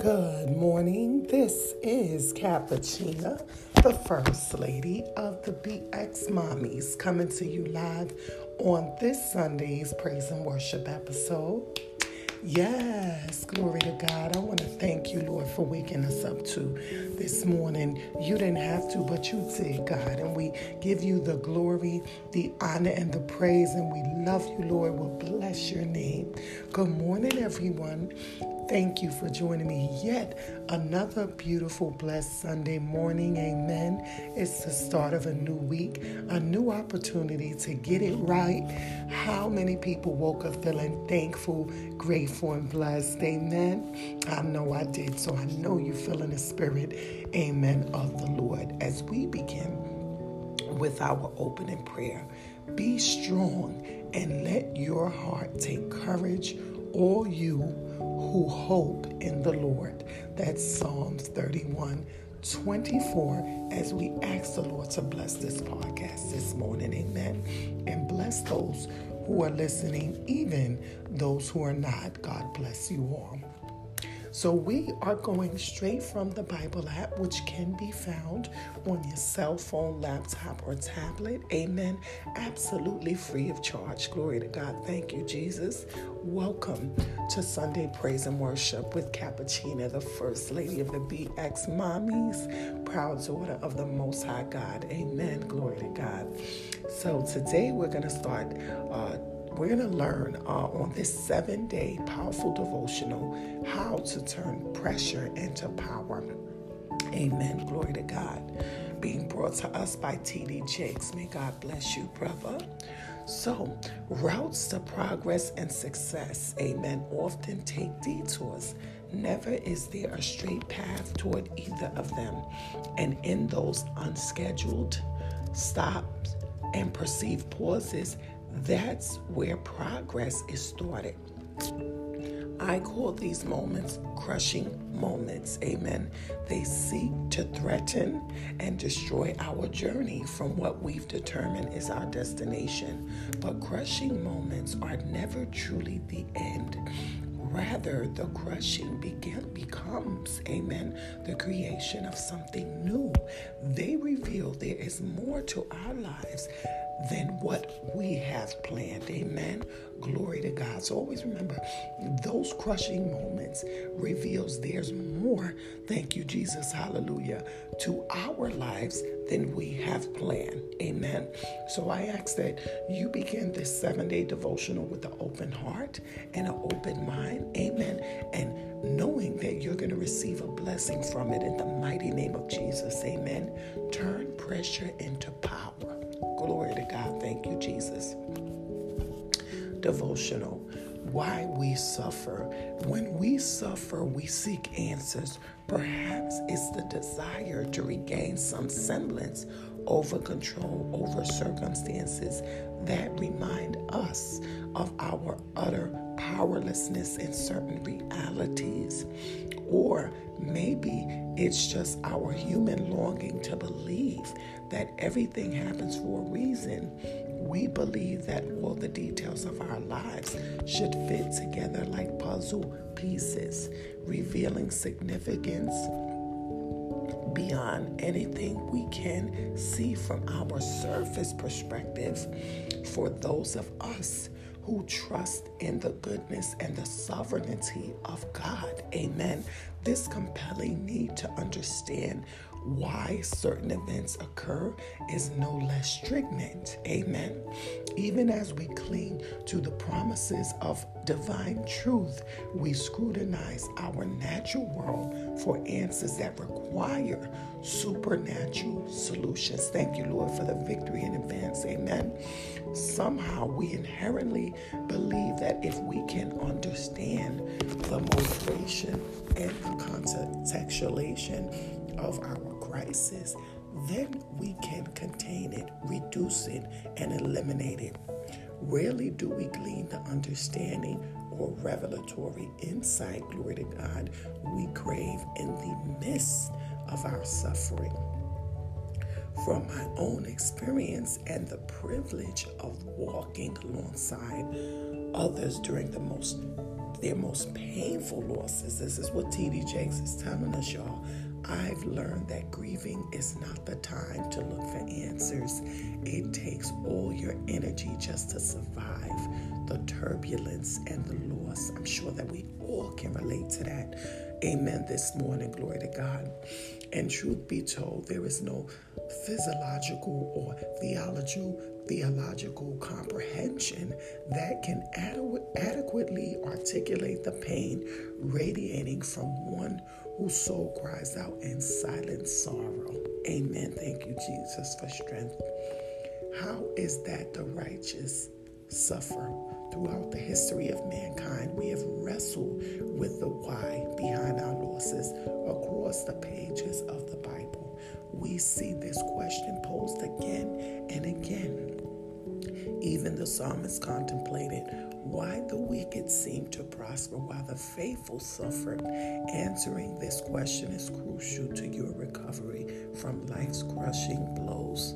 Good morning. This is Cappuccina, the First Lady of the BX Mommies, coming to you live on this Sunday's Praise and Worship episode. Yes, glory to God. I want to thank you, Lord, for waking us up to this morning. You didn't have to, but you did, God. And we give you the glory, the honor, and the praise. And we love you, Lord. We'll bless your name. Good morning, everyone. Thank you for joining me yet another beautiful, blessed Sunday morning. Amen. It's the start of a new week, a new opportunity to get it right. How many people woke up feeling thankful, grateful, and blessed? Amen. I know I did, so I know you feel in the spirit. Amen. Of the Lord. As we begin with our opening prayer, be strong and let your heart take courage, all you who hope in the Lord. That's Psalms 31 24 as we ask the Lord to bless this podcast this morning. Amen. And bless those who are listening, even those who are not. God bless you all. So, we are going straight from the Bible app, which can be found on your cell phone, laptop, or tablet. Amen. Absolutely free of charge. Glory to God. Thank you, Jesus. Welcome to Sunday Praise and Worship with Cappuccina, the First Lady of the BX Mommies, proud daughter of the Most High God. Amen. Glory to God. So, today we're going to start. Uh, we're going to learn uh, on this seven day powerful devotional how to turn pressure into power. Amen. Glory to God. Being brought to us by TD Jakes. May God bless you, brother. So, routes to progress and success, amen, often take detours. Never is there a straight path toward either of them. And in those unscheduled stops and perceived pauses, that's where progress is started. I call these moments crushing moments. Amen. They seek to threaten and destroy our journey from what we've determined is our destination. But crushing moments are never truly the end. Rather, the crushing begin, becomes, amen, the creation of something new. They reveal there is more to our lives than what we have planned. Amen. Glory to God. So always remember those crushing moments reveals there's more. Thank you, Jesus. Hallelujah. To our lives than we have planned. Amen. So I ask that you begin this seven day devotional with an open heart and an open mind. Amen. And knowing that you're going to receive a blessing from it in the mighty name of Jesus. Amen. Turn pressure into power. Glory to God. Thank you, Jesus. Devotional. Why we suffer. When we suffer, we seek answers. Perhaps it's the desire to regain some semblance over control over circumstances that remind us of our utter powerlessness in certain realities. Or maybe it's just our human longing to believe that everything happens for a reason. We believe that all the details of our lives should fit together like puzzle pieces, revealing significance beyond anything we can see from our surface perspective for those of us who trust in the goodness and the sovereignty of God. Amen. This compelling need to understand why certain events occur is no less stringent. Amen. Even as we cling to the promises of divine truth, we scrutinize our natural world for answers that require supernatural solutions. Thank you, Lord, for the victory in advance. Amen. Somehow we inherently believe that if we can understand the motivation and the contextualization of our crisis, then we can contain it, reduce it, and eliminate it. Rarely do we glean the understanding or revelatory insight, glory to God, we crave in the midst of our suffering. from my own experience and the privilege of walking alongside others during the most their most painful losses. This is what TD Jakes is telling us, y'all. I've learned that grieving is not the time to look for answers. It takes all your energy just to survive the turbulence and the loss. I'm sure that we all can relate to that. Amen. This morning, glory to God. And truth be told, there is no physiological or theological theological comprehension that can adequately articulate the pain radiating from one whose soul cries out in silent sorrow. Amen. Thank you, Jesus, for strength. How is that the righteous suffer? Throughout the history of mankind, we have wrestled with the why behind our losses across the pages of the Bible. We see this question posed psalmist contemplated why the wicked seem to prosper while the faithful suffer. Answering this question is crucial to your recovery from life's crushing blows.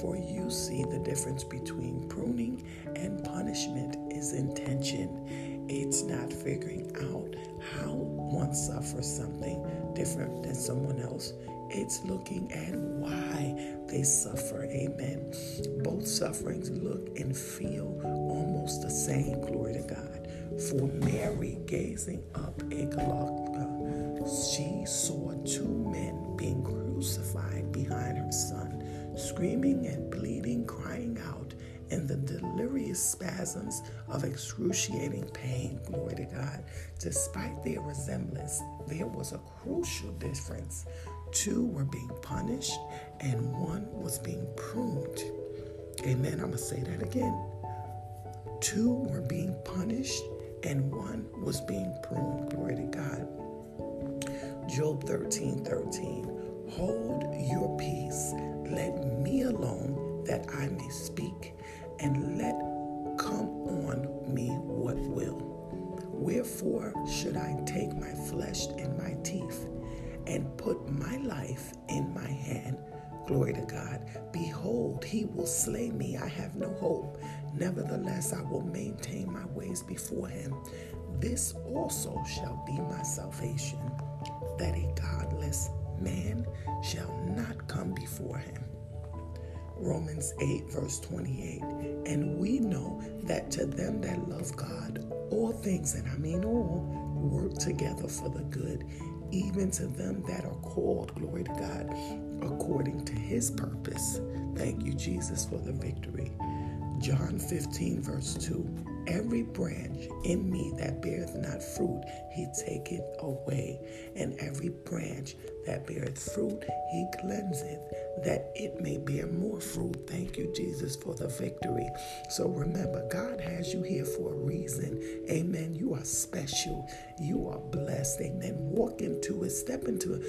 For you see, the difference between pruning and punishment is intention. It's not figuring out how one suffers something different than someone else. It's looking at why they suffer. Amen. Both sufferings look and feel almost the same. Glory to God. For Mary, gazing up at Golgotha, she saw two men being crucified behind her son, screaming and bleeding, crying out in the delirious spasms of excruciating pain. Glory to God. Despite their resemblance, there was a crucial difference. Two were being punished, and one was being pruned. Amen. I'm going to say that again. Two were being punished, and one was being pruned. Glory to God. Job 13 13. Hold your peace. Let me alone that I may speak, and let come on me what will. Wherefore should I take my flesh will slay me. I have no hope. Nevertheless, I will maintain my ways before him. This also shall be my salvation, that a godless man shall not come before him. Romans 8, verse 28. And we know that to them that love God, all things, and I mean all, work together for the good, even to them that are called, glory to God, according to his purpose. Thank you, Jesus, for the victory. John 15, verse 2. Every branch in me that beareth not fruit, he taketh away. And every branch that beareth fruit, he cleanseth, that it may bear more fruit. Thank you, Jesus, for the victory. So remember, God has you here for a reason. Amen. You are special. You are blessed. Amen. Walk into it, step into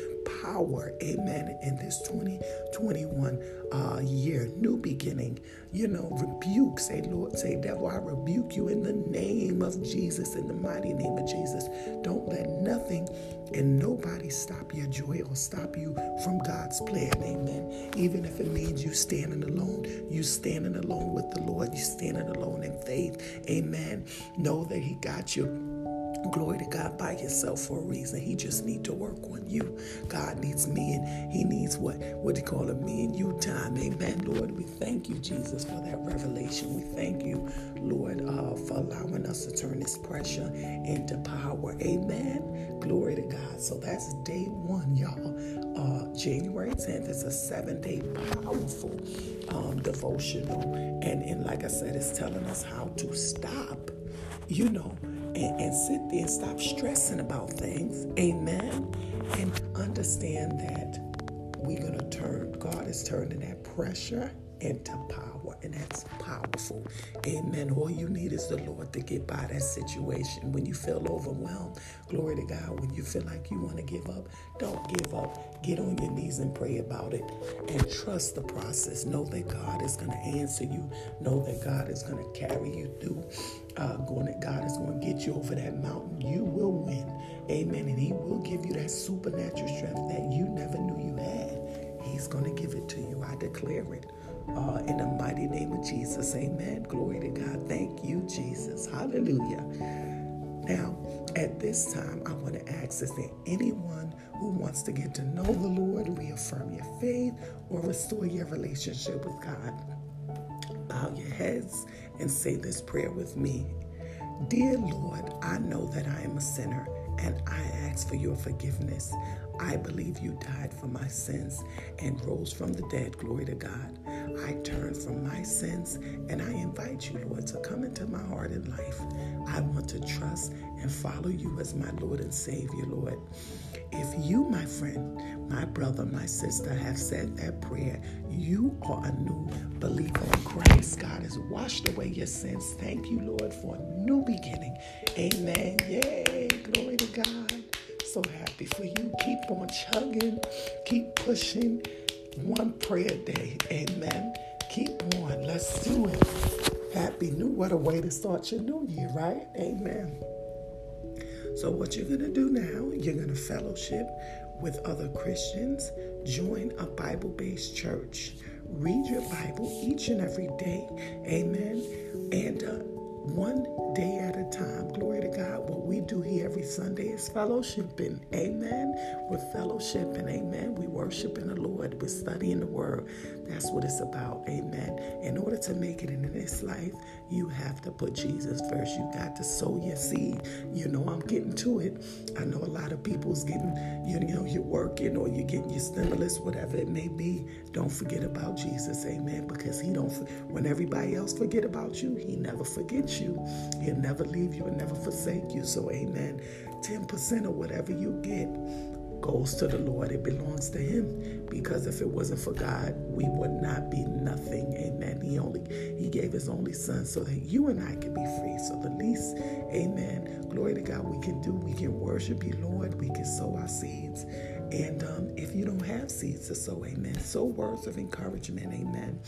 power. Amen. In this 2021 uh, year, new beginning. You know, rebuke. Say, Lord, say, devil, I rebuke you in the name of Jesus, in the mighty name of Jesus. Don't let nothing and nobody stop your joy or stop you from God's plan. Amen. Even if it means you standing alone, you standing alone with the Lord, you standing alone in faith. Amen. Know that He got you glory to God by yourself for a reason. He just need to work on you. God needs me and he needs what what do you call it? Me and you time. Amen. Lord, we thank you, Jesus, for that revelation. We thank you, Lord, uh, for allowing us to turn this pressure into power. Amen. Glory to God. So that's day one, y'all. Uh, January 10th is a seven-day powerful um, devotional. And, and like I said, it's telling us how to stop, you know, and, and sit there and stop stressing about things. Amen. And understand that we're going to turn, God is turning that pressure into power, and that's powerful. Amen. All you need is the Lord to get by that situation. When you feel overwhelmed, glory to God. When you feel like you want to give up, don't give up. Get on your knees and pray about it and trust the process. Know that God is going to answer you. Know that God is going to carry you through. Uh, going that God is going to get you over that mountain. You will win. Amen. And He will give you that supernatural strength that you never knew you had. He's going to give it to you. I declare it. Uh, in the mighty name of Jesus, amen. Glory to God. Thank you, Jesus. Hallelujah. Now, at this time, I want to ask is there anyone who wants to get to know the Lord, reaffirm your faith, or restore your relationship with God? Bow your heads and say this prayer with me. Dear Lord, I know that I am a sinner and I ask for your forgiveness. I believe you died for my sins and rose from the dead. Glory to God. I turn from my sins and I invite you, Lord, to come into my heart and life. I want to trust and follow you as my Lord and Savior, Lord. If you, my friend, my brother, my sister, have said that prayer, you are a new believer in Christ. God has washed away your sins. Thank you, Lord, for a new beginning. Amen. Yay. Glory to God. So happy for you. Keep on chugging, keep pushing. One prayer day. Amen. Keep on. Let's do it. Happy New. What a way to start your new year, right? Amen. So, what you're going to do now, you're going to fellowship with other Christians, join a Bible based church, read your Bible each and every day. Amen. And uh, one day at a time. Glory to God. What we do here every Sunday is fellowshipping. Amen. We're fellowshipping. Amen. We worshiping the Lord. We're studying the Word. That's what it's about. Amen. In order to make it in this life, you have to put Jesus first. You got to sow your seed. You know, I'm getting to it. I know a lot of people's getting, you know, you're working or you're getting your stimulus, whatever it may be. Don't forget about Jesus. Amen. Because He don't, when everybody else forget about you, He never forgets you. He'll never leave you and never forsake you. So, amen. 10% of whatever you get goes to the Lord. It belongs to Him. Because if it wasn't for God, we would not be nothing. Amen. He only He gave His only Son so that you and I could be free. So the least, Amen. Glory to God. We can do. We can worship you, Lord. We can sow our seeds. And um, if you don't have seeds to sow, Amen. Sow words of encouragement. Amen.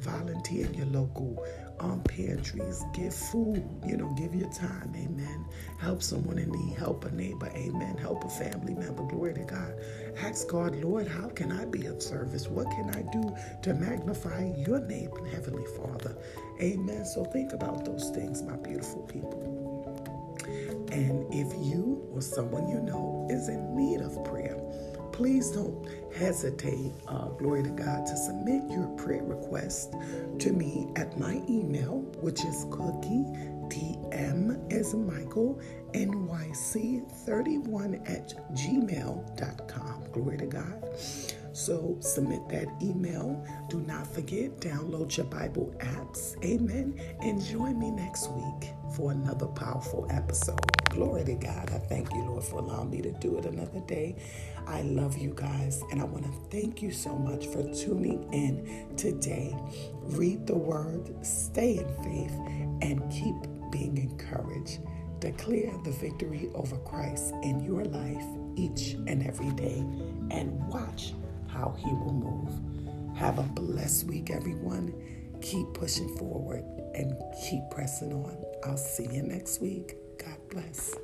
Volunteer in your local um, pantries, give food, you know, give your time, amen. Help someone in need, help a neighbor, amen. Help a family member, glory to God. Ask God, Lord, how can I be of service? What can I do to magnify your name, Heavenly Father? Amen. So think about those things, my beautiful people. And if you or someone you know is in need of prayer, please don't hesitate, uh, glory to God, to submit your prayer request to me at my email, which is cookie dm as Michael nyc31 at gmail.com. Glory to God. So submit that email. Do not forget, download your Bible apps. Amen. And join me next week for another powerful episode. Glory to God. I thank you, Lord, for allowing me to do it another day. I love you guys, and I want to thank you so much for tuning in today. Read the word, stay in faith, and keep being encouraged. Declare the victory over Christ in your life each and every day, and watch how He will move. Have a blessed week, everyone. Keep pushing forward and keep pressing on. I'll see you next week. God bless.